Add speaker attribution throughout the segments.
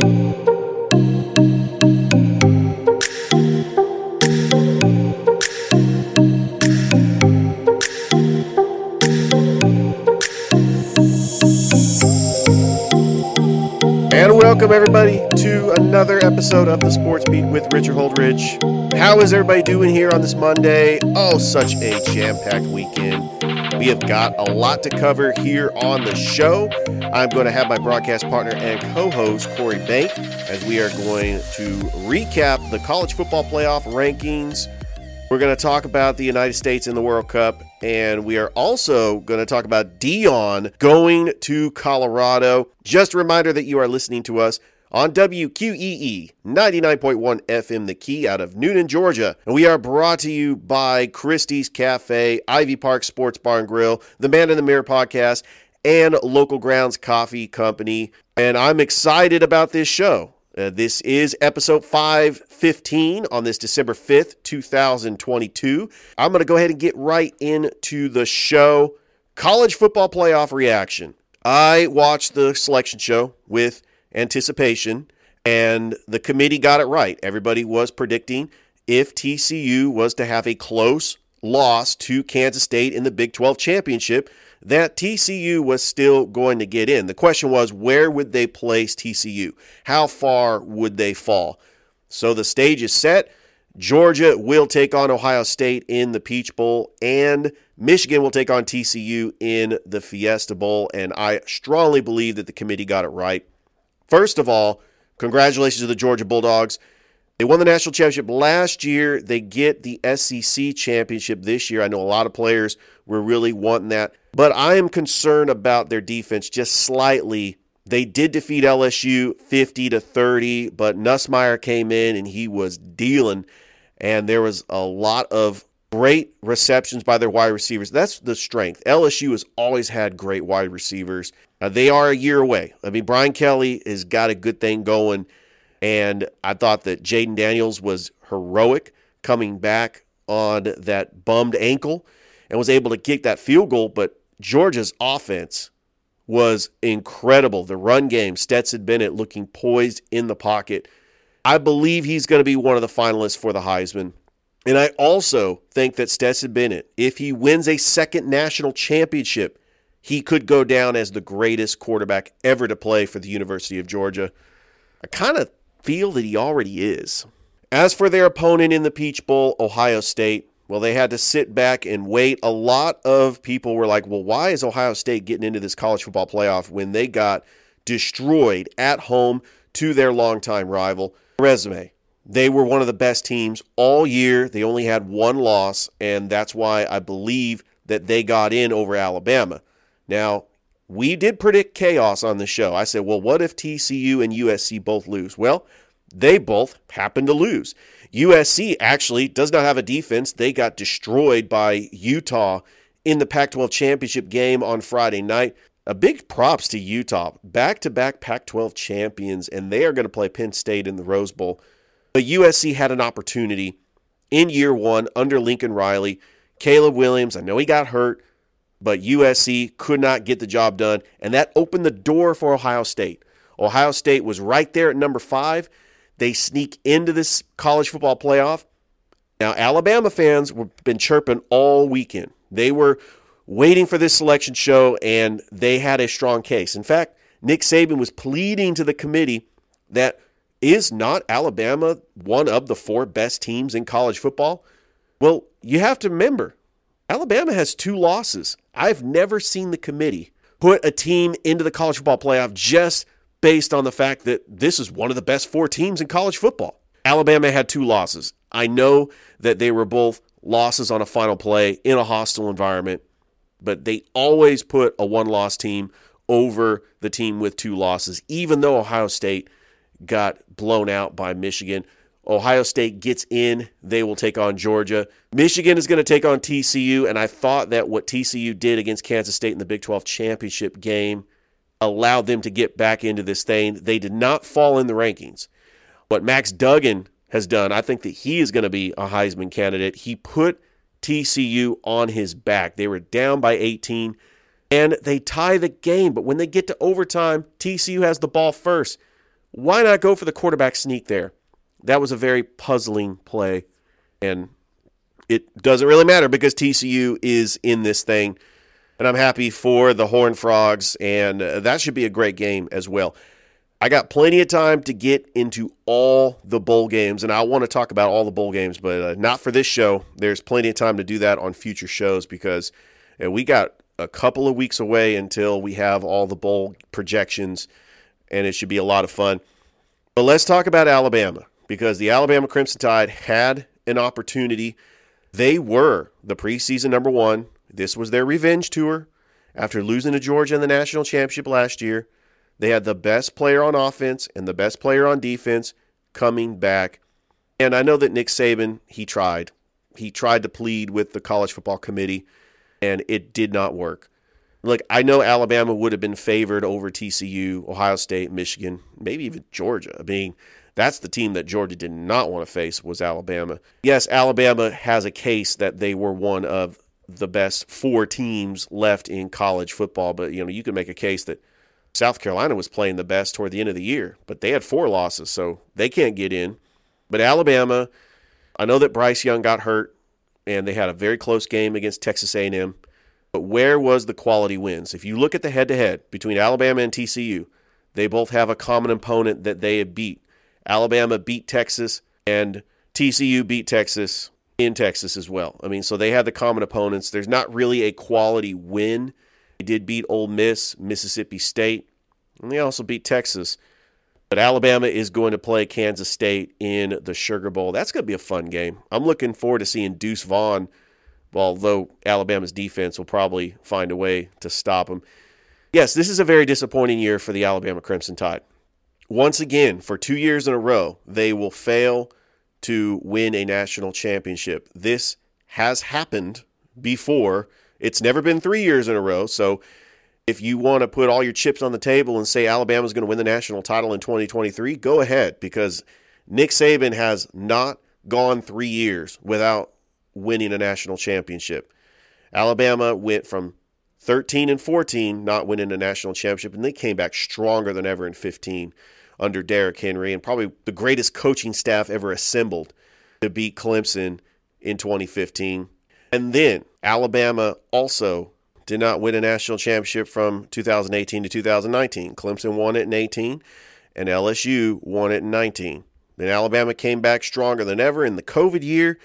Speaker 1: And welcome everybody to another episode of the Sports Beat with Richard Holdridge. How is everybody doing here on this Monday? Oh, such a jam-packed weekend. We have got a lot to cover here on the show. I'm going to have my broadcast partner and co-host Corey Bank as we are going to recap the college football playoff rankings. We're going to talk about the United States in the World Cup and we are also going to talk about Deion going to Colorado. Just a reminder that you are listening to us on WQEE 99.1 FM The Key out of Newnan, Georgia. And we are brought to you by Christie's Cafe, Ivy Park Sports Bar and Grill, the Man in the Mirror podcast, and Local Grounds Coffee Company. And I'm excited about this show. Uh, this is episode 515 on this December 5th, 2022. I'm going to go ahead and get right into the show. College football playoff reaction. I watched the selection show with anticipation, and the committee got it right. Everybody was predicting if TCU was to have a close loss to Kansas State in the Big 12 championship, that TCU was still going to get in. The question was, where would they place TCU? How far would they fall? So the stage is set. Georgia will take on Ohio State in the Peach Bowl, and Michigan will take on TCU in the Fiesta Bowl. And I strongly believe that the committee got it right. First of all, congratulations to the Georgia Bulldogs. They won the national championship last year. They get the SEC championship this year. I know a lot of players were really wanting that, but I am concerned about their defense just slightly. They did defeat LSU 50 to 30, but Nussmeier came in and he was dealing, and there was a lot of great receptions by their wide receivers. That's the strength. LSU has always had great wide receivers. They are a year away. I mean, Brian Kelly has got a good thing going. And I thought that Jayden Daniels was heroic coming back on that bummed ankle and was able to kick that field goal. But Georgia's offense was incredible. The run game, Stetson Bennett looking poised in the pocket. I believe he's going to be one of the finalists for the Heisman. And I also think that Stetson Bennett, if he wins a second national championship, he could go down as the greatest quarterback ever to play for the University of Georgia. I kind of feel that he already is. As for their opponent in the Peach Bowl, Ohio State, well, they had to sit back and wait. A lot of people were like, well, why is Ohio State getting into this college football playoff when they got destroyed at home to their longtime rival? Resume. They were one of the best teams all year. They only had one loss, and that's why I believe that they got in over Alabama. Now, we did predict chaos on the show. I said, well, what if TCU and USC both lose? Well, they both happened to lose. USC actually does not have a defense. They got destroyed by Utah in the Pac 12 championship game on Friday night. A big props to Utah, back to back Pac 12 champions, and they are going to play Penn State in the Rose Bowl. But USC had an opportunity in year one under Lincoln Riley. Caleb Williams, I know he got hurt, but USC could not get the job done, and that opened the door for Ohio State. Ohio State was right there at number five. They sneak into this college football playoff. Now, Alabama fans have been chirping all weekend. They were waiting for this selection show, and they had a strong case. In fact, Nick Saban was pleading to the committee that is not Alabama one of the four best teams in college football? Well, you have to remember, Alabama has two losses. I've never seen the committee put a team into the college football playoff just based on the fact that this is one of the best four teams in college football. Alabama had two losses. I know that they were both losses on a final play in a hostile environment, but they always put a one loss team over the team with two losses, even though Ohio State got blown out by Michigan. Ohio State gets in, they will take on Georgia. Michigan is going to take on TCU, and I thought that what TCU did against Kansas State in the Big 12 championship game allowed them to get back into this thing. They did not fall in the rankings. What Max Duggan has done, I think that he is going to be a Heisman candidate. He put TCU on his back. They were down by 18 and they tie the game, but when they get to overtime, TCU has the ball first. Why not go for the quarterback sneak there? That was a very puzzling play. And it doesn't really matter because TCU is in this thing. And I'm happy for the Horn Frogs, and uh, that should be a great game as well. I got plenty of time to get into all the bowl games, and I want to talk about all the bowl games, but uh, not for this show. There's plenty of time to do that on future shows because uh, we got a couple of weeks away until we have all the bowl projections, and it should be a lot of fun. But let's talk about Alabama because the Alabama Crimson Tide had an opportunity. They were the preseason number one. This was their revenge tour after losing to Georgia in the national championship last year. They had the best player on offense and the best player on defense coming back. And I know that Nick Saban, he tried. He tried to plead with the college football committee, and it did not work. Look, I know Alabama would have been favored over TCU, Ohio State, Michigan, maybe even Georgia. I mean, that's the team that Georgia did not want to face was Alabama. Yes, Alabama has a case that they were one of the best four teams left in college football, but you know, you could make a case that South Carolina was playing the best toward the end of the year, but they had four losses, so they can't get in. But Alabama, I know that Bryce Young got hurt, and they had a very close game against Texas A&M. But where was the quality wins? If you look at the head-to-head between Alabama and TCU, they both have a common opponent that they beat. Alabama beat Texas, and TCU beat Texas in Texas as well. I mean, so they had the common opponents. There's not really a quality win they did beat Ole Miss, Mississippi State, and they also beat Texas. But Alabama is going to play Kansas State in the Sugar Bowl. That's going to be a fun game. I'm looking forward to seeing Deuce Vaughn, although Alabama's defense will probably find a way to stop him. Yes, this is a very disappointing year for the Alabama Crimson Tide. Once again, for two years in a row, they will fail to win a national championship. This has happened before it's never been three years in a row. So if you want to put all your chips on the table and say Alabama's going to win the national title in 2023, go ahead because Nick Saban has not gone three years without winning a national championship. Alabama went from 13 and 14, not winning a national championship, and they came back stronger than ever in 15 under Derrick Henry and probably the greatest coaching staff ever assembled to beat Clemson in 2015. And then Alabama also did not win a national championship from 2018 to 2019. Clemson won it in 18, and LSU won it in 19. Then Alabama came back stronger than ever in the COVID year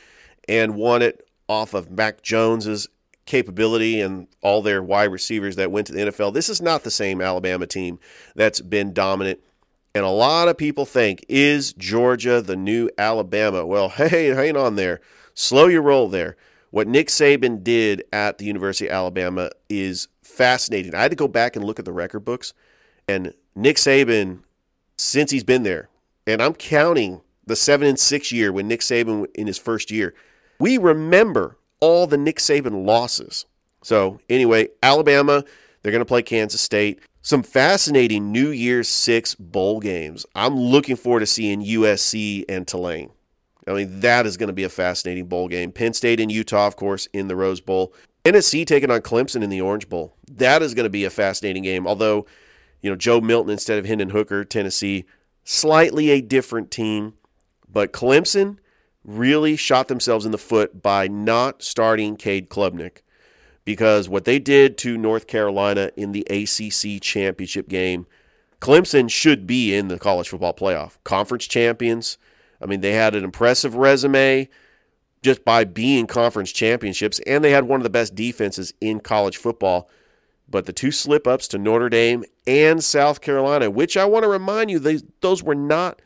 Speaker 1: and won it off of Mac Jones's capability and all their wide receivers that went to the NFL. This is not the same Alabama team that's been dominant. And a lot of people think, is Georgia the new Alabama? Well, hey, hang on there. Slow your roll there. What Nick Saban did at the University of Alabama is fascinating. I had to go back and look at the record books, and Nick Saban, since he's been there, and I'm counting the seven and six year when Nick Saban in his first year, we remember all the Nick Saban losses. So anyway, Alabama, they're going to play Kansas State. Some fascinating New Year's Six bowl games. I'm looking forward to seeing USC and Tulane. I mean, that is going to be a fascinating bowl game. Penn State and Utah, of course, in the Rose Bowl. Tennessee taking on Clemson in the Orange Bowl. That is going to be a fascinating game. Although, you know, Joe Milton instead of Hendon Hooker, Tennessee, slightly a different team. But Clemson really shot themselves in the foot by not starting Cade Klubnik because what they did to North Carolina in the ACC championship game, Clemson should be in the college football playoff. Conference champions I mean, they had an impressive resume just by being conference championships, and they had one of the best defenses in college football. But the two slip ups to Notre Dame and South Carolina, which I want to remind you, they, those were not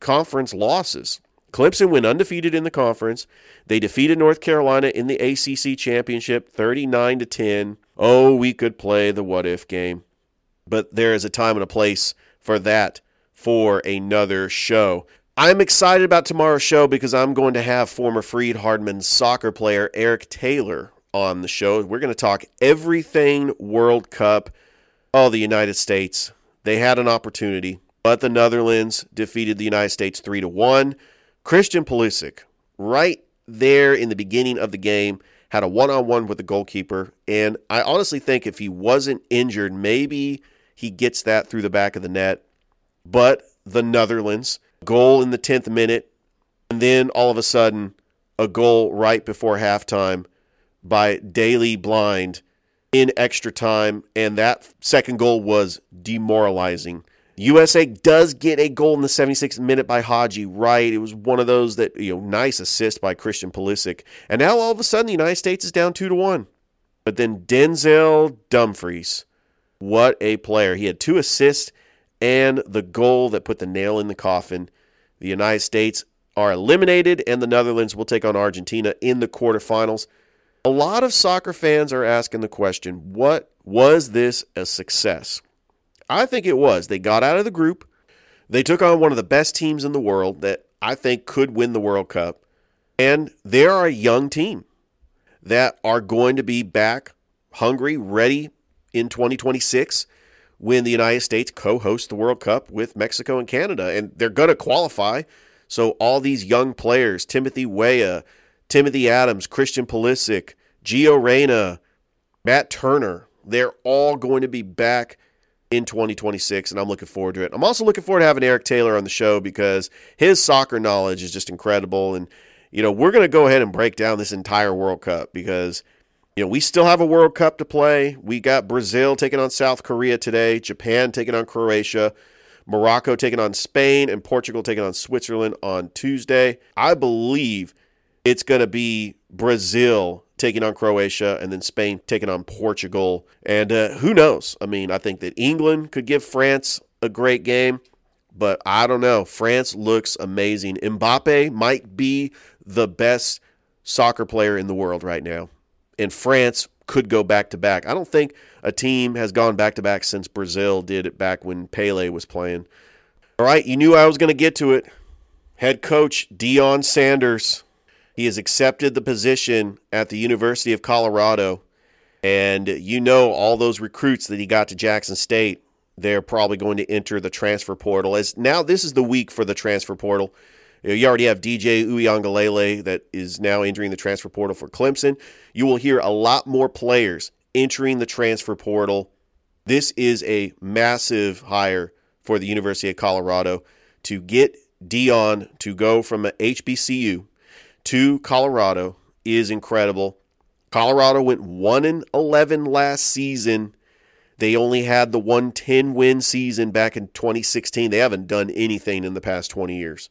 Speaker 1: conference losses. Clemson went undefeated in the conference. They defeated North Carolina in the ACC championship 39 to 10. Oh, we could play the what if game. But there is a time and a place for that for another show. I'm excited about tomorrow's show because I'm going to have former Freed Hardeman soccer player Eric Taylor on the show. We're going to talk everything World Cup. Oh, the United States. They had an opportunity, but the Netherlands defeated the United States 3 to 1. Christian Pulisic, right there in the beginning of the game, had a one-on-one with the goalkeeper, and I honestly think if he wasn't injured, maybe he gets that through the back of the net. But the Netherlands. Goal in the 10th minute. And then all of a sudden, a goal right before halftime by Daley Blind in extra time. And that second goal was demoralizing. USA does get a goal in the 76th minute by Haji, right? It was one of those that, you know, nice assist by Christian Pulisic. And now all of a sudden the United States is down 2 to 1. But then Denzel Dumfries, what a player. He had two assists and the goal that put the nail in the coffin. The United States are eliminated, and the Netherlands will take on Argentina in the quarterfinals. A lot of soccer fans are asking the question what was this a success? I think it was. They got out of the group. They took on one of the best teams in the world that I think could win the World Cup. And they are a young team that are going to be back hungry, ready in 2026 when the United States co hosts the World Cup with Mexico and Canada. And they're going to qualify. So all these young players, Timothy Weah, Timothy Adams, Christian Pulisic, Gio Reyna, Matt Turner, they're all going to be back in 2026, and I'm looking forward to it. I'm also looking forward to having Eric Taylor on the show because his soccer knowledge is just incredible. And, you know, we're going to go ahead and break down this entire World Cup because you know, we still have a World Cup to play. We got Brazil taking on South Korea today, Japan taking on Croatia, Morocco taking on Spain, and Portugal taking on Switzerland on Tuesday. I believe it's going to be Brazil taking on Croatia and then Spain taking on Portugal. And uh, who knows? I mean, I think that England could give France a great game, but I don't know. France looks amazing. Mbappe might be the best soccer player in the world right now and France could go back to back. I don't think a team has gone back to back since Brazil did it back when Pele was playing. All right, you knew I was going to get to it. Head coach Deion Sanders. He has accepted the position at the University of Colorado. And you know all those recruits that he got to Jackson State, they're probably going to enter the transfer portal. As now this is the week for the transfer portal. You already have DJ Uiagalelei that is now entering the transfer portal for Clemson. You will hear a lot more players entering the transfer portal. This is a massive hire for the University of Colorado to get Deion to go from a HBCU to Colorado is incredible. Colorado went 1 and 11 last season. They only had the 110 win season back in 2016. They haven't done anything in the past 20 years.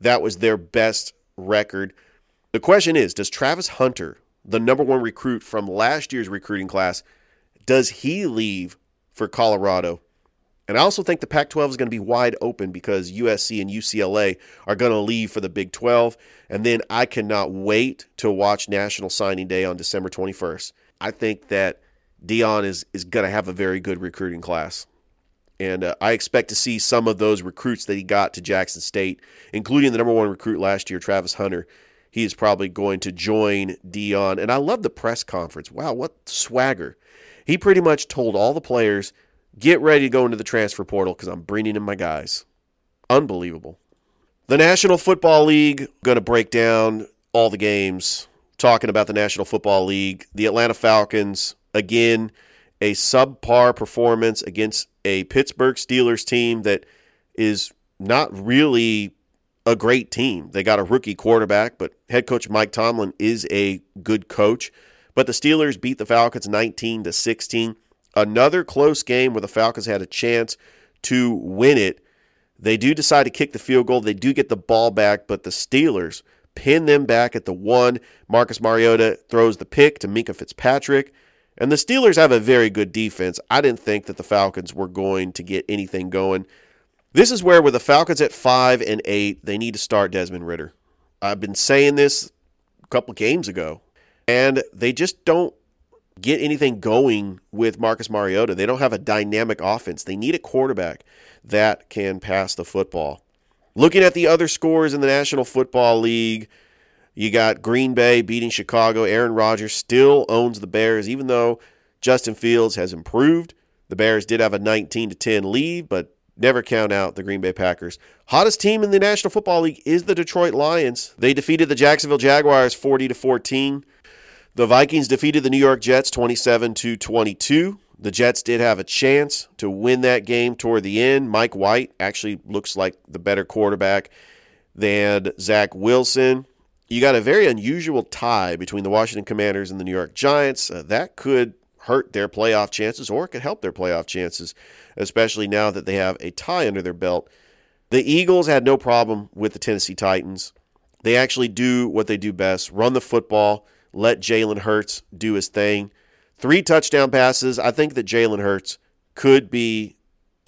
Speaker 1: That was their best record. The question is Does Travis Hunter, the number one recruit from last year's recruiting class, does he leave for Colorado? And I also think the Pac 12 is going to be wide open because USC and UCLA are going to leave for the Big 12. And then I cannot wait to watch National Signing Day on December 21st. I think that Deion is, is going to have a very good recruiting class. And uh, I expect to see some of those recruits that he got to Jackson State, including the number one recruit last year, Travis Hunter. He is probably going to join Deion. And I love the press conference. Wow, what swagger. He pretty much told all the players, get ready to go into the transfer portal because I'm bringing in my guys. Unbelievable. The National Football League, going to break down all the games, talking about the National Football League. The Atlanta Falcons, again, a subpar performance against a Pittsburgh Steelers team that is not really a great team. They got a rookie quarterback, but head coach Mike Tomlin is a good coach. But the Steelers beat the Falcons 19 to 16. Another close game where the Falcons had a chance to win it. They do decide to kick the field goal. They do get the ball back, but the Steelers pin them back at the one. Marcus Mariota throws the pick to Minkah Fitzpatrick. And the Steelers have a very good defense. I didn't think that the Falcons were going to get anything going. This is where, with the Falcons at five and eight, they need to start Desmond Ridder. I've been saying this a couple games ago, and they just don't get anything going with Marcus Mariota. They don't have a dynamic offense. They need a quarterback that can pass the football. Looking at the other scores in the National Football League, you got Green Bay beating Chicago. Aaron Rodgers still owns the Bears, even though Justin Fields has improved. The Bears did have a 19 to 10 lead, but never count out the Green Bay Packers. Hottest team in the National Football League is the Detroit Lions. They defeated the Jacksonville Jaguars 40 to 14. The Vikings defeated the New York Jets 27 to 22. The Jets did have a chance to win that game toward the end. Mike White actually looks like the better quarterback than Zach Wilson. You got a very unusual tie between the Washington Commanders and the New York Giants. Uh, that could hurt their playoff chances or it could help their playoff chances, especially now that they have a tie under their belt. The Eagles had no problem with the Tennessee Titans. They actually do what they do best run the football, let Jalen Hurts do his thing. Three touchdown passes. I think that Jalen Hurts could be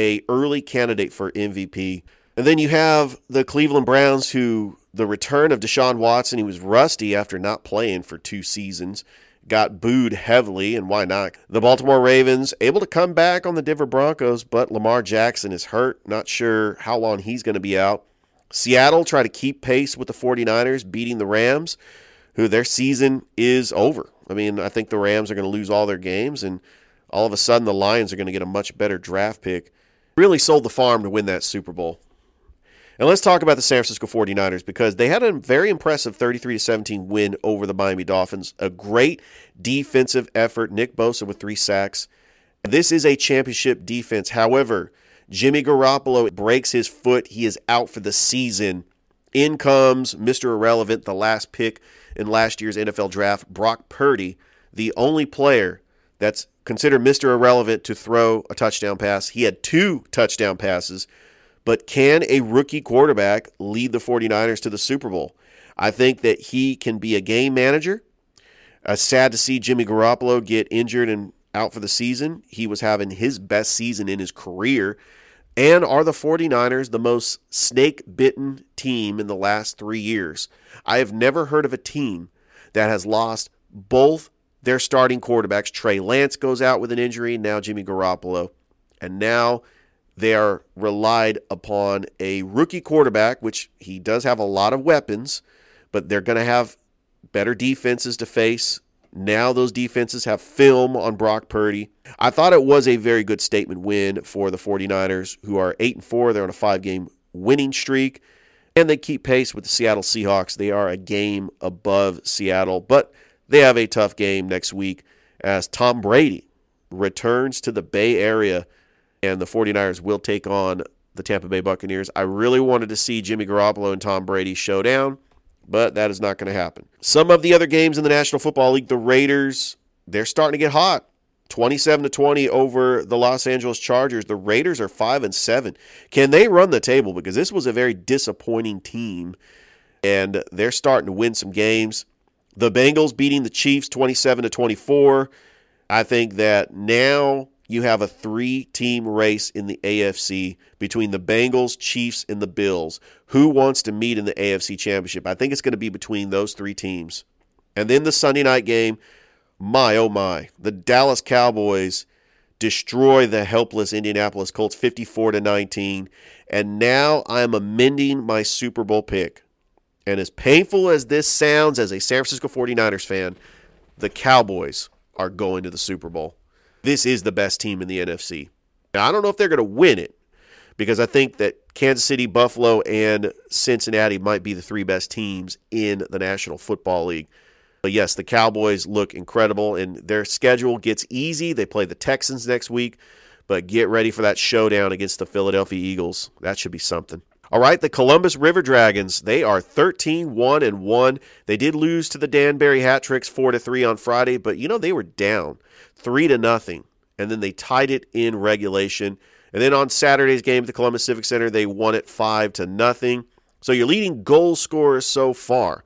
Speaker 1: a early candidate for MVP. And then you have the Cleveland Browns who the return of Deshaun Watson, he was rusty after not playing for two seasons, got booed heavily, and why not? The Baltimore Ravens able to come back on the Denver Broncos, but Lamar Jackson is hurt. Not sure how long he's going to be out. Seattle try to keep pace with the 49ers, beating the Rams, who their season is over. I mean, I think the Rams are going to lose all their games, and all of a sudden the Lions are going to get a much better draft pick. Really sold the farm to win that Super Bowl. And let's talk about the San Francisco 49ers because they had a very impressive 33 17 win over the Miami Dolphins. A great defensive effort. Nick Bosa with three sacks. This is a championship defense. However, Jimmy Garoppolo breaks his foot. He is out for the season. In comes Mr. Irrelevant, the last pick in last year's NFL draft, Brock Purdy, the only player that's considered Mr. Irrelevant to throw a touchdown pass. He had two touchdown passes, but can a rookie quarterback lead the 49ers to the Super Bowl? I think that he can be a game manager. Uh, sad to see Jimmy Garoppolo get injured and out for the season. He was having his best season in his career. And are the 49ers the most snake bitten team in the last three years? I have never heard of a team that has lost both their starting quarterbacks. Trey Lance goes out with an injury, now Jimmy Garoppolo. And now they are relied upon a rookie quarterback, which he does have a lot of weapons, but they're going to have better defenses to face now those defenses have film on Brock Purdy. I thought it was a very good statement win for the 49ers, who are 8 and 4. They're on a five game winning streak, and they keep pace with the Seattle Seahawks. They are a game above Seattle, but they have a tough game next week as Tom Brady returns to the Bay Area, and the 49ers will take on the Tampa Bay Buccaneers. I really wanted to see Jimmy Garoppolo and Tom Brady showdown but that is not going to happen. Some of the other games in the National Football League, the Raiders, they're starting to get hot. 27 to 20 over the Los Angeles Chargers. The Raiders are 5 and 7. Can they run the table because this was a very disappointing team and they're starting to win some games. The Bengals beating the Chiefs 27 to 24. I think that now you have a three team race in the AFC between the Bengals, Chiefs, and the Bills. Who wants to meet in the AFC Championship? I think it's going to be between those three teams. And then the Sunday night game, my oh my, the Dallas Cowboys destroy the helpless Indianapolis Colts 54 to 19. And now I am amending my Super Bowl pick. And as painful as this sounds as a San Francisco 49ers fan, the Cowboys are going to the Super Bowl this is the best team in the NFC. Now, I don't know if they're going to win it because I think that Kansas City, Buffalo, and Cincinnati might be the three best teams in the National Football League. But yes, the Cowboys look incredible, and their schedule gets easy. They play the Texans next week, but get ready for that showdown against the Philadelphia Eagles. That should be something. All right, the Columbus River Dragons, they are 13-1 and 1. They did lose to the Danbury Hat Tricks 4 to 3 on Friday, but you know they were down 3 to nothing and then they tied it in regulation. And then on Saturday's game at the Columbus Civic Center, they won it 5 to nothing. So your leading goal scorers so far,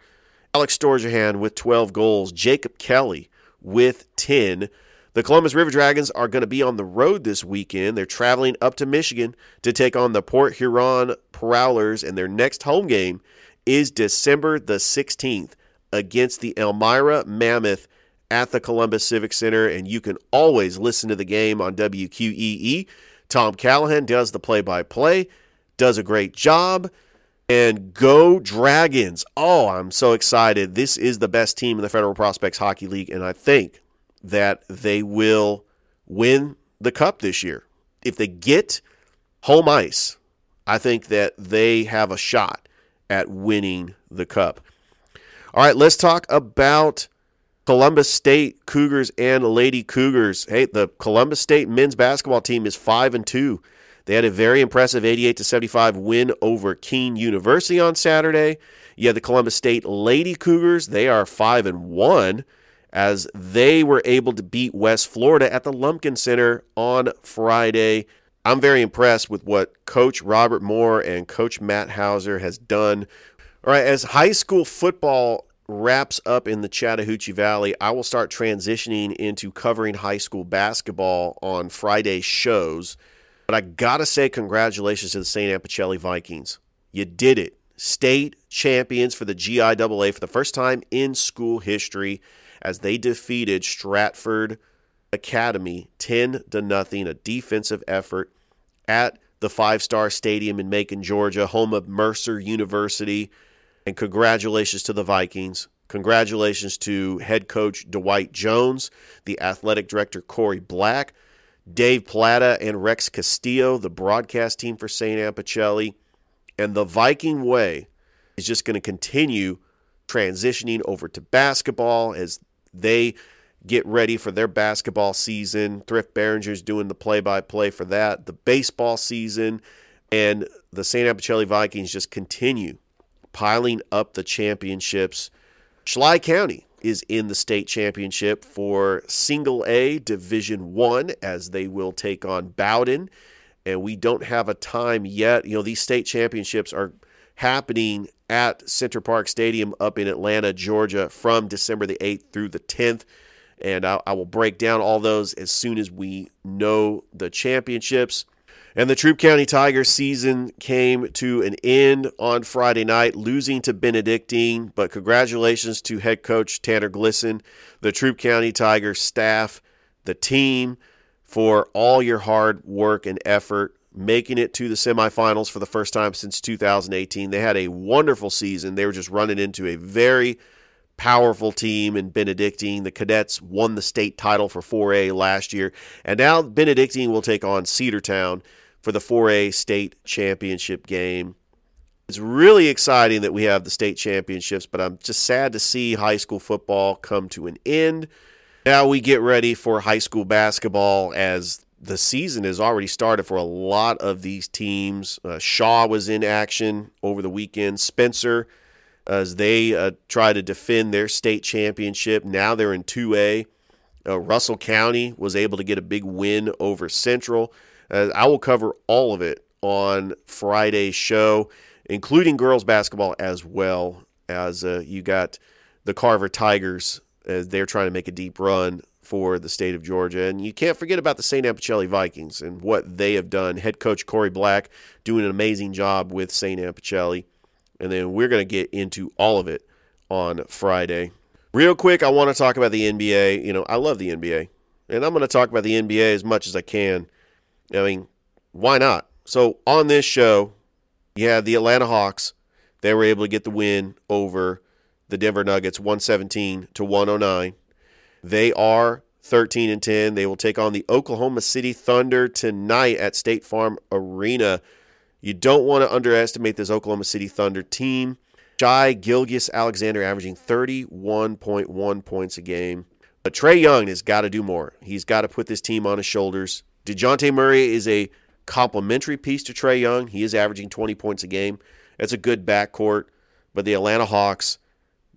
Speaker 1: Alex Storjahan with 12 goals, Jacob Kelly with 10. The Columbus River Dragons are going to be on the road this weekend. They're traveling up to Michigan to take on the Port Huron Prowlers, and their next home game is December the 16th against the Elmira Mammoth at the Columbus Civic Center. And you can always listen to the game on WQEE. Tom Callahan does the play by play, does a great job. And go Dragons. Oh, I'm so excited. This is the best team in the Federal Prospects Hockey League, and I think that they will win the cup this year. If they get home ice, I think that they have a shot at winning the cup. All right, let's talk about Columbus State Cougars and Lady Cougars. Hey, the Columbus State men's basketball team is 5 and 2. They had a very impressive 88 to 75 win over Keene University on Saturday. You had the Columbus State Lady Cougars. They are 5 and 1 as they were able to beat West Florida at the Lumpkin Center on Friday. I'm very impressed with what Coach Robert Moore and Coach Matt Hauser has done. All right, as high school football wraps up in the Chattahoochee Valley, I will start transitioning into covering high school basketball on Friday shows. But I got to say, congratulations to the St. Anne Pacelli Vikings. You did it. State champions for the GIAA for the first time in school history as they defeated Stratford Academy 10 to nothing, a defensive effort at the Five Star Stadium in Macon, Georgia, home of Mercer University. And congratulations to the Vikings. Congratulations to head coach Dwight Jones, the athletic director Corey Black, Dave Plata and Rex Castillo, the broadcast team for St. Anne Pacelli. And the Viking way is just going to continue transitioning over to basketball as they get ready for their basketball season. Thrift Behringer's doing the play by play for that. The baseball season and the St. Anne Pacelli Vikings just continue piling up the championships. Schley County is in the state championship for single A division 1 as they will take on Bowdon and we don't have a time yet. You know, these state championships are happening at Center Parc Stadium up in Atlanta, Georgia from December the 8th through the 10th. And I, I will break down all those as soon as we know the championships. And the Troup County Tigers season came to an end on Friday night, losing to Benedictine. But congratulations to head coach Tanner Glisson, the Troup County Tigers staff, the team for all your hard work and effort making it to the semifinals for the first time since 2018. They had a wonderful season. They were just running into a very powerful team in Benedictine. The Cadets won the state title for 4A last year, and now Benedictine will take on Cedartown for the 4A state championship game. It's really exciting that we have the state championships, but I'm just sad to see high school football come to an end. Now we get ready for high school basketball as the season has already started for a lot of these teams. Uh, Shaw was in action over the weekend. Spencer, as they uh, try to defend their state championship, now they're in 2A. Uh, Russell County was able to get a big win over Central. Uh, I will cover all of it on Friday's show, including girls basketball as well as uh, you got the Carver Tigers they're trying to make a deep run for the state of Georgia. And you can't forget about the St. Anne Pacelli Vikings and what they have done. Head coach Corey Black doing an amazing job with St. Anne Pacelli. And then we're going to get into all of it on Friday. Real quick, I want to talk about the NBA. You know, I love the NBA. And I'm going to talk about the NBA as much as I can. I mean, why not? So on this show, you have the Atlanta Hawks. They were able to get the win over the Denver Nuggets 117 to 109. They are 13 and 10. They will take on the Oklahoma City Thunder tonight at State Farm Arena. You don't want to underestimate this Oklahoma City Thunder team. Shai Gilgeous-Alexander averaging 31.1 points a game. But Trae Young has got to do more. He's got to put this team on his shoulders. DeJounte Murray is a complementary piece to Trae Young. He is averaging 20 points a game. That's a good backcourt. But the Atlanta Hawks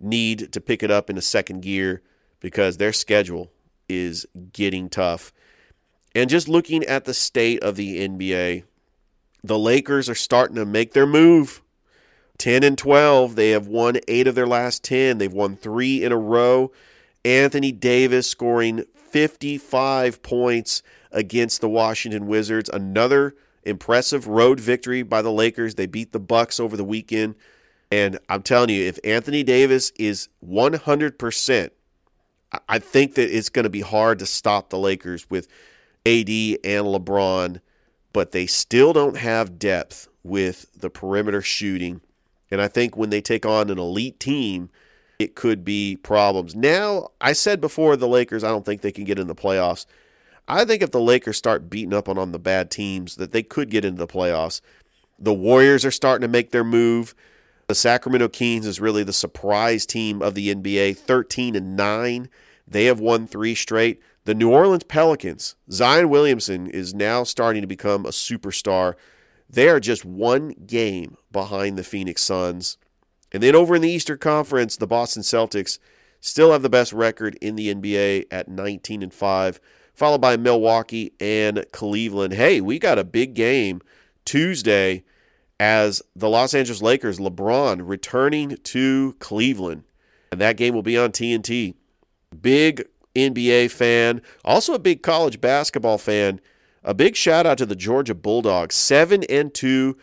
Speaker 1: need to pick it up in the second gear because their schedule is getting tough. And just looking at the state of the NBA, the Lakers are starting to make their move. 10 and 12, they have won 8 of their last 10. They've won 3 in a row. Anthony Davis scoring 55 points against the Washington Wizards. Another impressive road victory by the Lakers. They beat the Bucks over the weekend. And I'm telling you, if Anthony Davis is 100%, I think that it's going to be hard to stop the Lakers with AD and LeBron, but they still don't have depth with the perimeter shooting. And I think when they take on an elite team, it could be problems. Now, I said before the Lakers, I don't think they can get in the playoffs. I think if the Lakers start beating up on, on the bad teams, that they could get into the playoffs. The Warriors are starting to make their move. The Sacramento Kings is really the surprise team of the NBA, 13 and 9. They have won three straight. The New Orleans Pelicans, Zion Williamson is now starting to become a superstar. They are just one game behind the Phoenix Suns. And then over in the Eastern Conference, the Boston Celtics still have the best record in the NBA at 19 and 5, followed by Milwaukee and Cleveland. Hey, we got a big game Tuesday as the Los Angeles Lakers, LeBron returning to Cleveland. And that game will be on TNT. Big NBA fan, also a big college basketball fan. A big shout out to the Georgia Bulldogs, 7 and 2.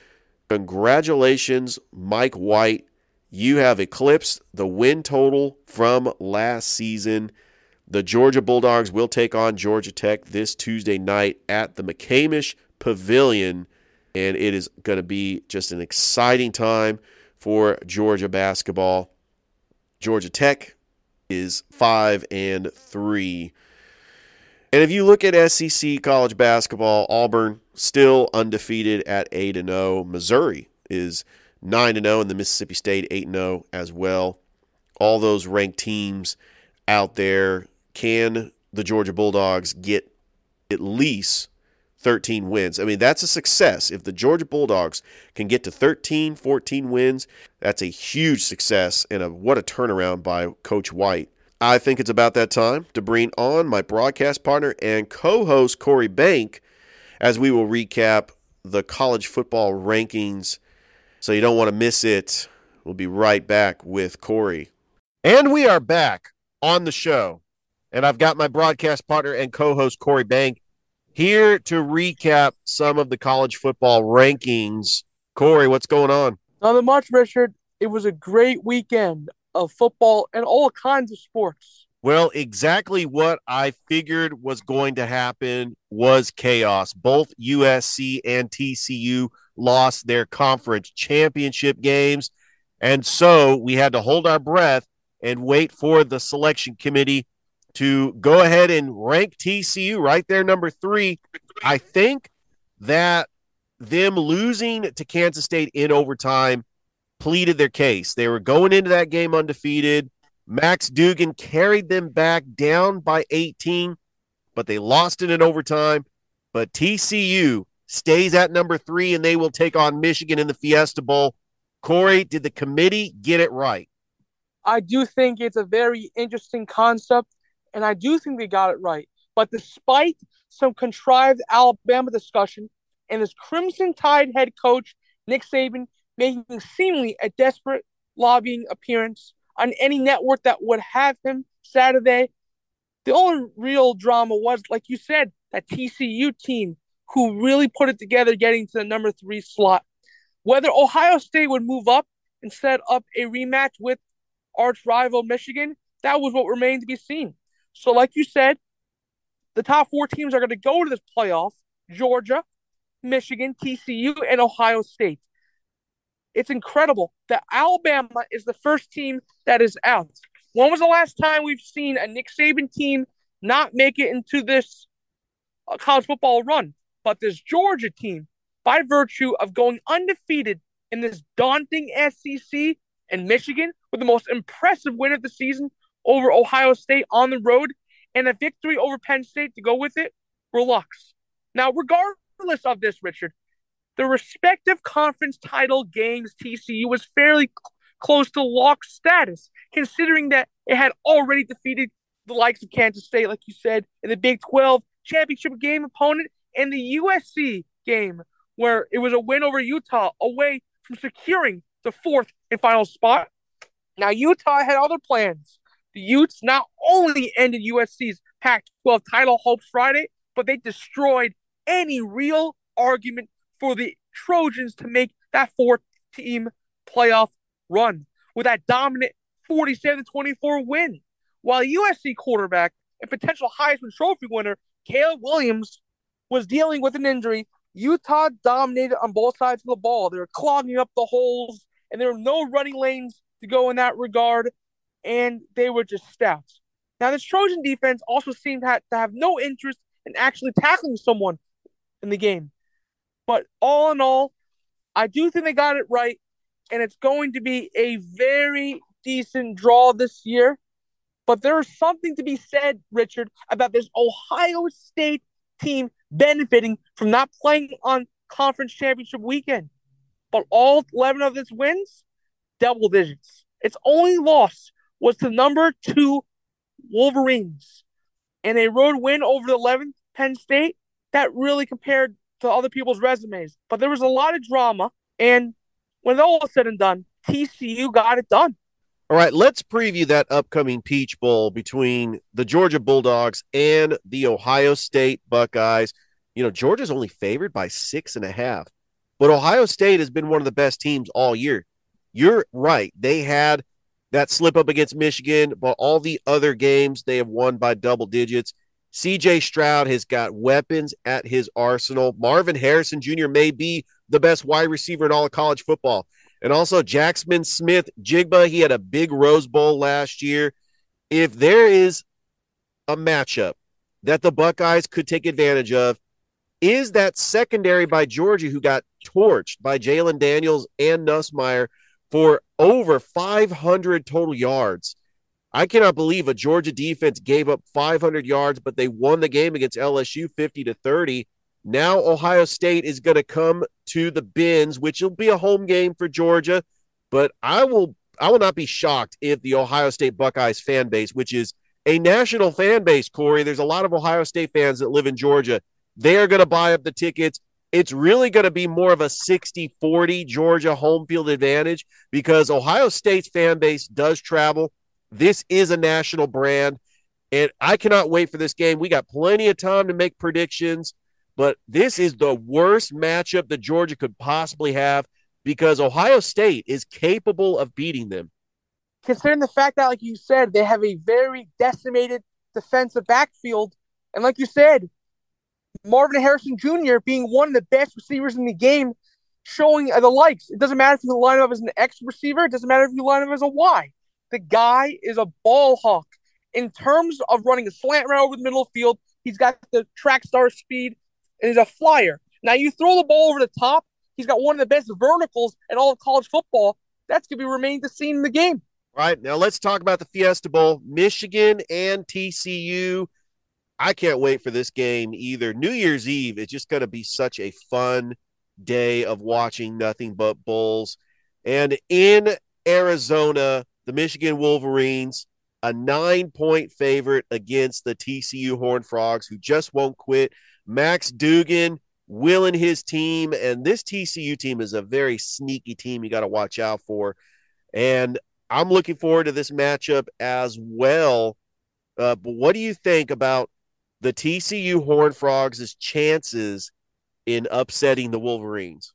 Speaker 1: Congratulations, Mike White. You have eclipsed the win total from last season. The Georgia Bulldogs will take on Georgia Tech this Tuesday night at the McCamish Pavilion and it is going to be just an exciting time for Georgia basketball. Georgia Tech is 5 and 3. And if you look at SEC college basketball, Auburn still undefeated at 8 and 0. Missouri is 9 and 0 and the Mississippi State 8 and 0 as well. All those ranked teams out there, can the Georgia Bulldogs get at least 13 wins. I mean, that's a success. If the Georgia Bulldogs can get to 13, 14 wins, that's a huge success and a, what a turnaround by Coach White. I think it's about that time to bring on my broadcast partner and co host, Corey Bank, as we will recap the college football rankings. So you don't want to miss it. We'll be right back with Corey. And we are back on the show. And I've got my broadcast partner and co host, Corey Bank here to recap some of the college football rankings. Corey, what's going on?
Speaker 2: Nothing much, Richard. It was a great weekend of football and all kinds of sports.
Speaker 1: Well, exactly what I figured was going to happen was chaos. Both USC and TCU lost their conference championship games. And so we had to hold our breath and wait for the selection committee to go ahead and rank TCU right there, number three. I think that them losing to Kansas State in overtime pleaded their case. They were going into that game undefeated. Max Duggan carried them back down by 18, but they lost it in overtime. But TCU stays at number three, and they will take on Michigan in the Fiesta Bowl. Corey, did the committee get it right?
Speaker 2: I do think it's a very interesting concept and I do think they got it right. But despite some contrived Alabama discussion and his Crimson Tide head coach, Nick Saban, making seemingly a desperate lobbying appearance on any network that would have him Saturday, the only real drama was, like you said, that TCU team who really put it together getting to the number three slot. Whether Ohio State would move up and set up a rematch with arch rival Michigan, that was what remained to be seen. So, like you said, the top four teams are going to go to this playoff Georgia, Michigan, TCU, and Ohio State. It's incredible that Alabama is the first team that is out. When was the last time we've seen a Nick Saban team not make it into this uh, college football run? But this Georgia team, by virtue of going undefeated in this daunting SEC and Michigan with the most impressive win of the season over Ohio State on the road and a victory over Penn State to go with it were Lux. Now, regardless of this, Richard, the respective conference title games TCU was fairly close to lock status, considering that it had already defeated the likes of Kansas State, like you said, in the Big 12 championship game opponent and the USC game, where it was a win over Utah away from securing the fourth and final spot. Now, Utah had other plans the Utes not only ended USC's Pac 12 title hopes Friday, but they destroyed any real argument for the Trojans to make that four team playoff run with that dominant 47 24 win. While USC quarterback and potential Heisman Trophy winner Caleb Williams was dealing with an injury, Utah dominated on both sides of the ball. They were clogging up the holes, and there were no running lanes to go in that regard and they were just stouts. Now, this Trojan defense also seemed to have, no interest in actually tackling someone in the game. But all in all, I do think they got it right. and it's going to be a very decent draw this year. But there is something to be said, Richard, about this Ohio State team benefiting from not playing on conference championship weekend. But all 11 of its wins, double digits. Its only loss was the number two Wolverines. And a road win over the 11th Penn State that really compared to other people's resumes. But there was a lot of drama. And when all was said and done, TCU got it done.
Speaker 1: All right, let's preview that upcoming Peach Bowl between the Georgia Bulldogs and the Ohio State Buckeyes. You know, Georgia's only favored by six and a half, but Ohio State has been one of the best teams all year. You're right. They had that slip up against Michigan, but all the other games they have won by double digits. CJ Stroud has got weapons at his arsenal. Marvin Harrison Jr. may be the best wide receiver in all of college football. And also Jackson Smith-Njigba, he had a big Rose Bowl last year. If there is a matchup that the Buckeyes could take advantage of, is that secondary by Georgia, who got torched by Jayden Daniels and Nussmeier for over 500 total yards. I cannot believe a Georgia defense gave up 500 yards, but they won the game against LSU 50 to 30. Now Ohio State is going to come to the Benz, which will be a home game for Georgia. But I will I will not be shocked if the Ohio State Buckeyes fan base, which is a national fan base, Corey, there's a lot of Ohio State fans that live in Georgia. They are going to buy up the tickets. It's really going to be more of a 60 40 Georgia home field advantage because Ohio State's fan base does travel. This is a national brand. And I cannot wait for this game. We got plenty of time to make predictions. But this is the worst matchup that Georgia could possibly have because Ohio State is capable of beating them.
Speaker 2: Considering the fact that, like you said, they have a very decimated defensive backfield. And like you said, Marvin Harrison Jr. being one of the best receivers in the game, showing the likes. It doesn't matter if you line up as an X receiver, it doesn't matter if you line up as a Y. The guy is a ball hawk. In terms of running a slant route over the middle of field, he's got the track star speed and he's a flyer. Now you throw the ball over the top, he's got one of the best verticals in all of college football. That's going to be remain to see in the game.
Speaker 1: All right, now let's talk about the Fiesta Bowl. Michigan and TCU. I can't wait for this game either. New Year's Eve is just going to be such a fun day of watching nothing but bulls. And in Arizona, the Michigan Wolverines, a nine point favorite against the TCU Horned Frogs, who just won't quit. Max Duggan willing his team, and this TCU team is a very sneaky team you got to watch out for. And I'm looking forward to this matchup as well. Uh, but what do you think about the TCU Horned Frogs' chances in upsetting the Wolverines?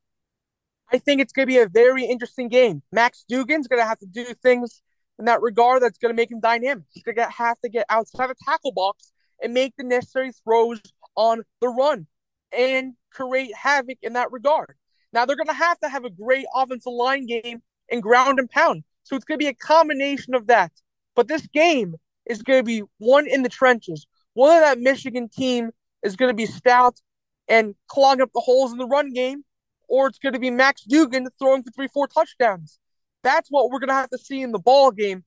Speaker 2: I think it's going to be a very interesting game. Max Duggan's going to have to do things in that regard that's going to make him dynamic. He's going to have to get outside the tackle box and make the necessary throws on the run and create havoc in that regard. Now they're going to have to have a great offensive line game and ground and pound. So it's going to be a combination of that. But this game is going to be one in the trenches. Whether that Michigan team is going to be stout and clog up the holes in the run game, or it's going to be Max Duggan throwing for three, four touchdowns. That's what we're going to have to see in the ball game.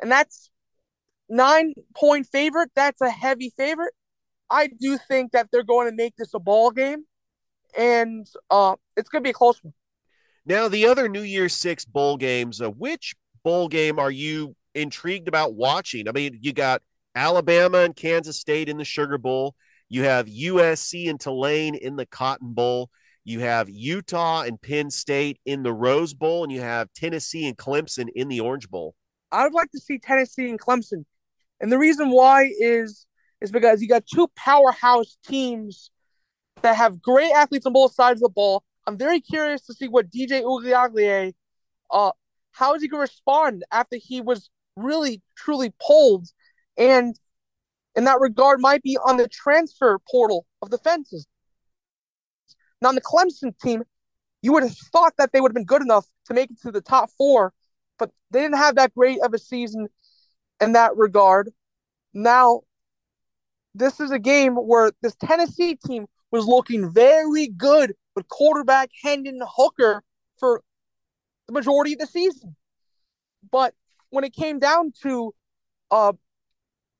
Speaker 2: And that's nine point favorite. That's a heavy favorite. I do think that they're going to make this a ball game, and uh, it's going to be a close one.
Speaker 1: Now, the other New Year's Six bowl games, uh, which bowl game are you intrigued about watching? I mean, you got Alabama and Kansas State in the Sugar Bowl. You have USC and Tulane in the Cotton Bowl. You have Utah and Penn State in the Rose Bowl, and you have Tennessee and Clemson in the Orange Bowl.
Speaker 2: I would like to see Tennessee and Clemson. And the reason why is is because you got two powerhouse teams that have great athletes on both sides of the ball. I'm very curious to see what DJ Uiagalelei, uh, how is he going to respond after he was really truly pulled, and in that regard, might be on the transfer portal of the fences. Now, on the Clemson team, you would have thought that they would have been good enough to make it to the top four, but they didn't have that great of a season in that regard. Now this is a game where this Tennessee team was looking very good with quarterback Hendon Hooker for the majority of the season. But when it came down to uh,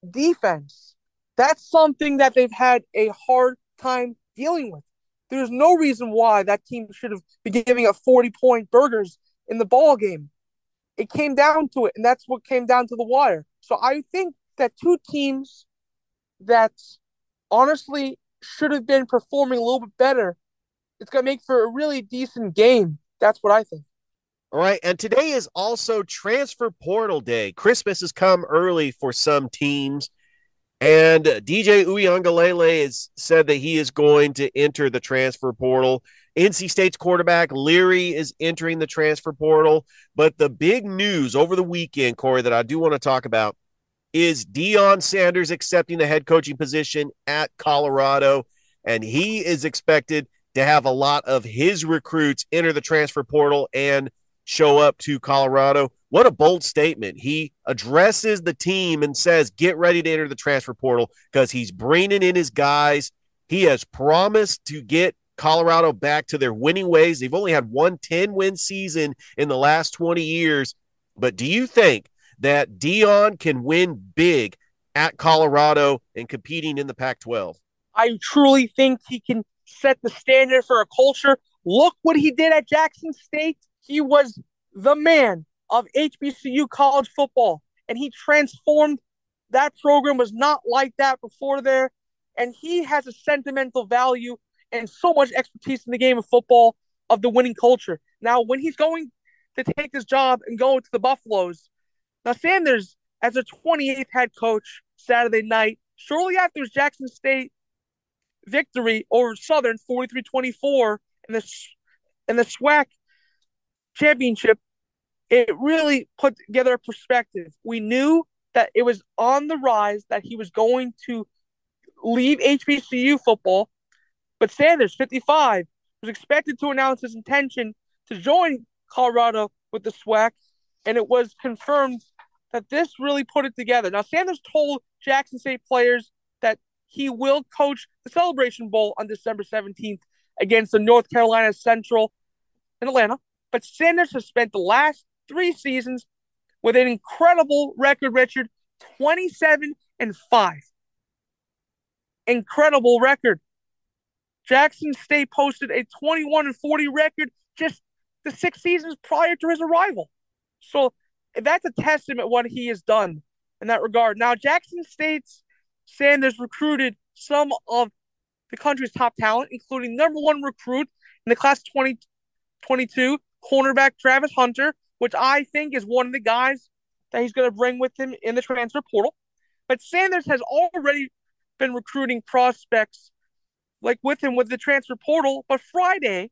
Speaker 2: defense, that's something that they've had a hard time dealing with. There's no reason why that team should have been giving up 40 point burgers in the ball game. It came down to it, and that's what came down to the wire. So I think that two teams that honestly should have been performing a little bit better, it's going to make for a really decent game. That's what I think.
Speaker 1: All right. And today is also transfer portal day. Christmas has come early for some teams. And DJ Uiagalelei has said that he is going to enter the transfer portal. NC State's quarterback Leary is entering the transfer portal. But the big news over the weekend, Corey, that I do want to talk about is Deion Sanders accepting the head coaching position at Colorado. And he is expected to have a lot of his recruits enter the transfer portal and show up to Colorado. What a bold statement. He addresses the team and says, get ready to enter the transfer portal because he's bringing in his guys. He has promised to get Colorado back to their winning ways. They've only had one 10 win season in the last 20 years. But do you think that Deion can win big at Colorado and competing in the Pac 12?
Speaker 2: I truly think he can set the standard for a culture. Look what he did at Jackson State. He was the man of HBCU college football, and he transformed that program. Was not like that before there, and he has a sentimental value and so much expertise in the game of football of the winning culture. Now, when he's going to take this job and go to the Buffaloes, now Sanders as a 28th head coach Saturday night, shortly after his Jackson State victory over Southern 43-24 in the in the SWAC championship it really put together a perspective. We knew that it was on the rise, that he was going to leave HBCU football, but Sanders, 55, was expected to announce his intention to join Colorado with the SWAC, and it was confirmed that this really put it together. Now, Sanders told Jackson State players that he will coach the Celebration Bowl on December 17th against the North Carolina Central in Atlanta. But Sanders has spent the last three seasons with an incredible record, Richard 27 and 5. Incredible record. Jackson State posted a 21 and 40 record just the six seasons prior to his arrival. So that's a testament what he has done in that regard. Now, Jackson State's Sanders recruited some of the country's top talent, including number one recruit in the class 2022, cornerback Travis Hunter, which I think is one of the guys that he's going to bring with him in the transfer portal. But Sanders has already been recruiting prospects like with him with the transfer portal. But Friday,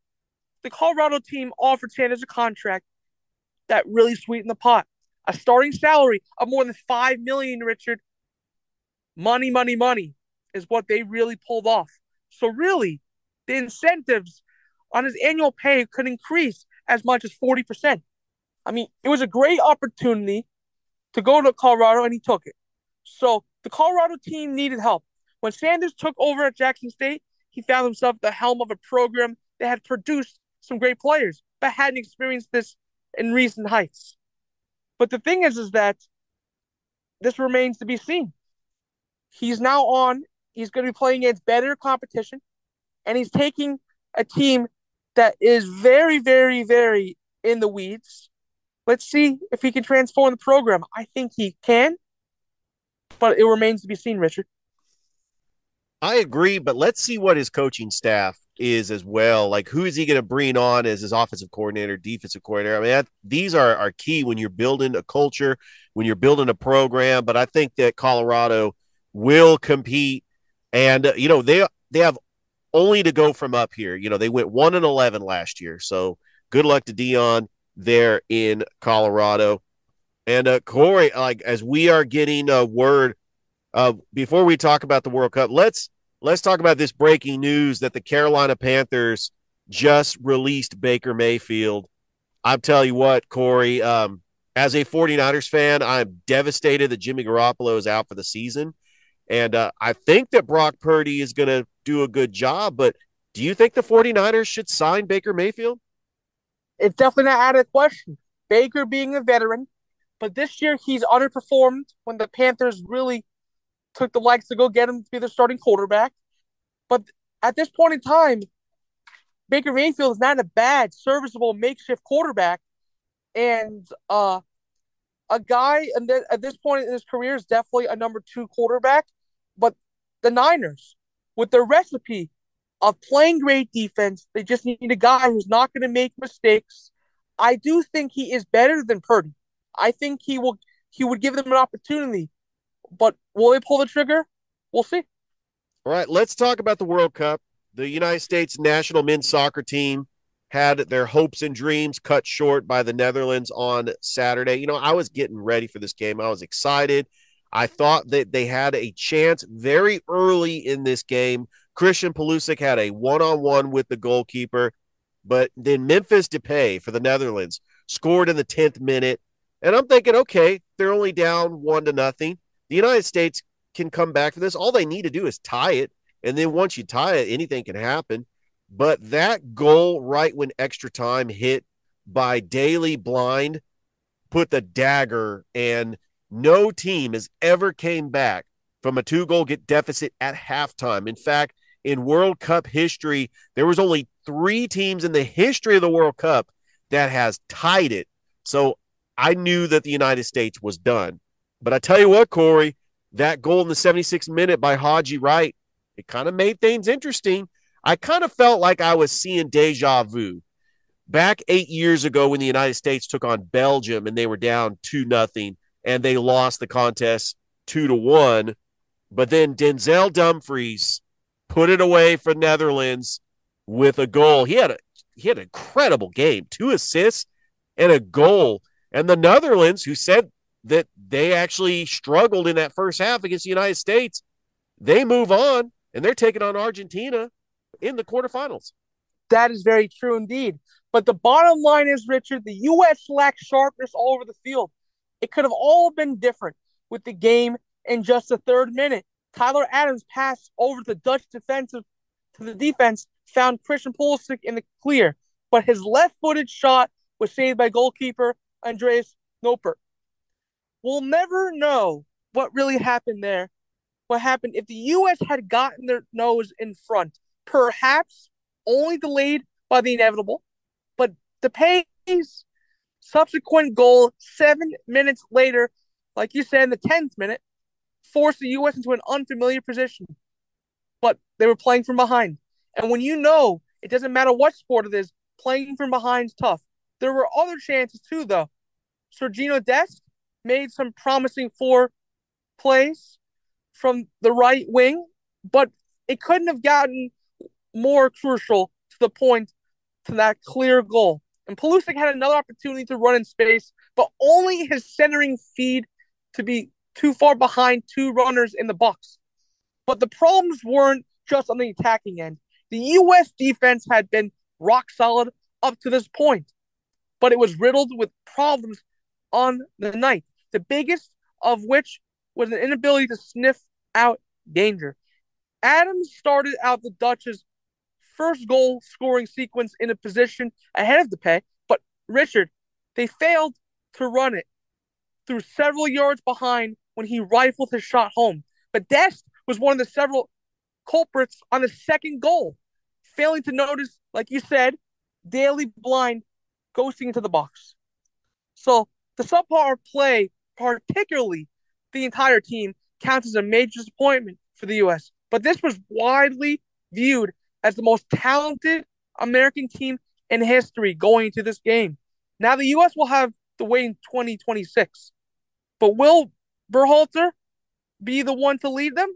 Speaker 2: the Colorado team offered Sanders a contract that really sweetened the pot. A starting salary of more than five million, Richard. Money, money, money is what they really pulled off. So really, the incentives on his annual pay could increase as much as 40%. I mean, it was a great opportunity to go to Colorado, and he took it. So the Colorado team needed help. When Sanders took over at Jackson State, he found himself at the helm of a program that had produced some great players, but hadn't experienced this in recent heights. But the thing is, is that this remains to be seen. He's now on. He's going to be playing against better competition, and he's taking a team that is very, very, very in the weeds let's see if he can transform the program. I think he can, but it remains to be seen, Richard.
Speaker 1: I agree, but let's see what his coaching staff is as well. Like, who is he going to bring on as his offensive coordinator, defensive coordinator? I mean, that, these are, are key when you're building a culture, when you're building a program. But I think that Colorado will compete, and uh, you know they they have only to go from up here. You know, they went one and eleven last year, so good luck to Deion there in Colorado. And uh, Corey, like as we are getting a word, uh, before we talk about the World Cup, let's let's talk about this breaking news that the Carolina Panthers just released Baker Mayfield. I'm telling you what, Corey, um, as a 49ers fan, I'm devastated that Jimmy Garoppolo is out for the season. And uh, I think that Brock Purdy is going to do a good job. But do you think the 49ers should sign Baker Mayfield?
Speaker 2: it's definitely not out of the question. Baker being a veteran, but this year he's underperformed when the Panthers really took the likes to go get him to be the starting quarterback. But at this point in time, Baker Mayfield is not a bad, serviceable makeshift quarterback, and uh, a guy and at this point in his career is definitely a number two quarterback. But the Niners, with their recipe of playing great defense, they just need a guy who's not going to make mistakes. I do think he is better than Purdy. I think he will. He would give them an opportunity, but will they pull the trigger? We'll see.
Speaker 1: All right, let's talk about the World Cup. The United States national men's soccer team had their hopes and dreams cut short by the Netherlands on Saturday. You know, I was getting ready for this game. I was excited. I thought that they had a chance very early in this game. Christian Pulisic had a one-on-one with the goalkeeper, but then Memphis Depay for the Netherlands scored in the 10th minute. And I'm thinking, okay, they're only down one to nothing. The United States can come back from this. All they need to do is tie it. And then once you tie it, anything can happen. But that goal, right when extra time hit by Daley Blind, put the dagger, and no team has ever came back from a two goal get deficit at halftime. In fact, in World Cup history, there was only three teams in the history of the World Cup that has tied it. So I knew that the United States was done. But I tell you what, Corey, that goal in the 76th minute by Haji Wright, it kind of made things interesting. I kind of felt like I was seeing deja vu. Back eight years ago when the United States took on Belgium and they were down 2 nothing and they lost the contest 2 to 1. But then Denzel Dumfries put it away for Netherlands with a goal. He had a he had an incredible game, two assists and a goal. And the Netherlands, who said that they actually struggled in that first half against the United States, they move on and they're taking on Argentina in the quarterfinals.
Speaker 2: That is very true indeed. But the bottom line is, Richard, the U.S. lacked sharpness all over the field. It could have all been different with the game in just the third minute. Tyler Adams passed over the Dutch defensive to the defense, found Christian Pulisic in the clear, but his left-footed shot was saved by goalkeeper Andreas Noppert. We'll never know what really happened there. What happened if the U.S. had gotten their nose in front perhaps only delayed by the inevitable, but Depay's subsequent goal seven minutes later, like you said in the 10th minute, forced the U.S. into an unfamiliar position. But they were playing from behind. And when you know it doesn't matter what sport it is, playing from behind is tough. There were other chances too, though. Sergino Dest made some promising four plays from the right wing, but it couldn't have gotten more crucial to the point to that clear goal. And Pulisic had another opportunity to run in space, but only his centering feed to be too far behind two runners in the box. But the problems weren't just on the attacking end. The U.S. defense had been rock solid up to this point, but it was riddled with problems on the night. The biggest of which was an inability to sniff out danger. Adams started out the Dutch's first goal scoring sequence in a position ahead of Depay, but Richard, they failed to run it through several yards behind when he rifled his shot home. But Dest was one of the several culprits on the second goal, failing to notice, like you said, Daley Blind ghosting into the box. So the subpar play, particularly the entire team, counts as a major disappointment for the U.S. But this was widely viewed as the most talented American team in history going into this game. Now the U.S. will have to wait in 2026, but will Berhalter be the one to lead them?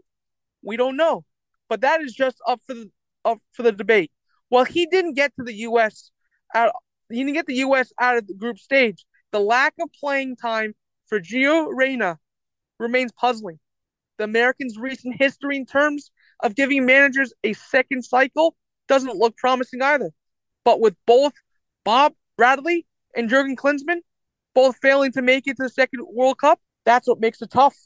Speaker 2: We don't know, but that is just up for the up for the debate. Well, he didn't get to the U.S. out. He didn't get the U.S. out of the group stage. The lack of playing time for Gio Reyna remains puzzling. The Americans' recent history in terms of giving managers a second cycle doesn't look promising either. But with both Bob Bradley and Jurgen Klinsmann both failing to make it to the second World Cup, that's what makes it tough.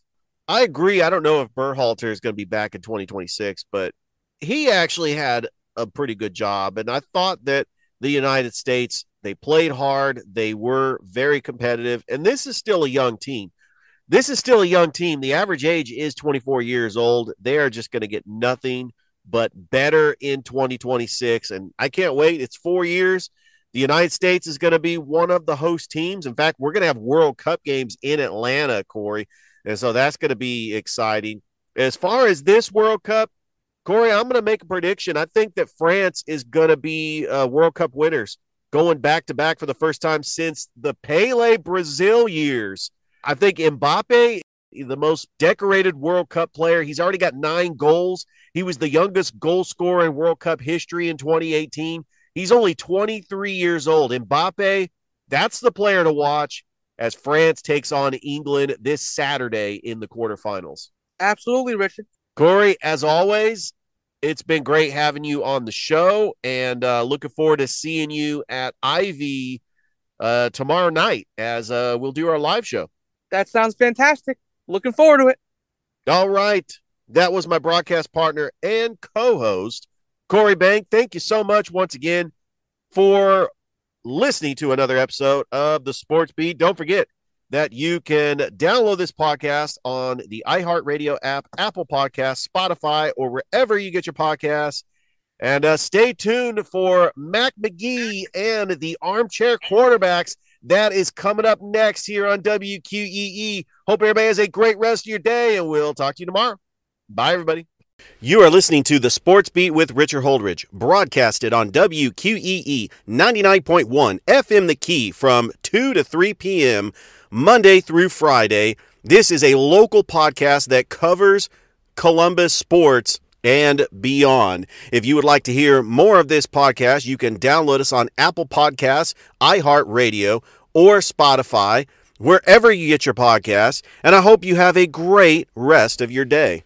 Speaker 1: I agree. I don't know if Berhalter is going to be back in 2026, but he actually had a pretty good job. And I thought that the United States. They played hard, they were very competitive, and this is still a young team. This is still a young team. The average age is 24 years old. They are just going to get nothing but better in 2026. And I can't wait. It's four years. The United States is going to be one of the host teams. In fact, we're going to have World Cup games in Atlanta, Corey. And so that's going to be exciting. As far as this World Cup, Corey, I'm going to make a prediction. I think that France is going to be uh, World Cup winners going back to back for the first time since the Pele Brazil years. I think Mbappe, the most decorated World Cup player, he's already got nine goals. He was the youngest goal scorer in World Cup history in 2018. He's only 23 years old. Mbappe, that's the player to watch as France takes on England this Saturday in the quarterfinals.
Speaker 2: Absolutely, Richard.
Speaker 1: Corey, as always, it's been great having you on the show and uh, looking forward to seeing you at Ivy uh, tomorrow night as uh, we'll do our live show.
Speaker 2: That sounds fantastic. Looking forward to it.
Speaker 1: All right. That was my broadcast partner and co host, Corey Bank. Thank you so much once again for listening to another episode of the Sports Beat. Don't forget that you can download this podcast on the iHeartRadio app, Apple Podcast, Spotify, or wherever you get your podcasts. And uh, stay tuned for Mac McGee and the Armchair Quarterbacks. That is coming up next here on WQEE. Hope everybody has a great rest of your day, and we'll talk to you tomorrow. Bye, everybody. You are listening to the Sports Beat with Richard Holdridge, broadcasted on WQEE 99.1 FM The Key from 2 to 3 p.m. Monday through Friday. This is a local podcast that covers Columbus sports and beyond. If you would like to hear more of this podcast, you can download us on Apple Podcasts, iHeartRadio, or Spotify, wherever you get your podcasts. And I hope you have a great rest of your day.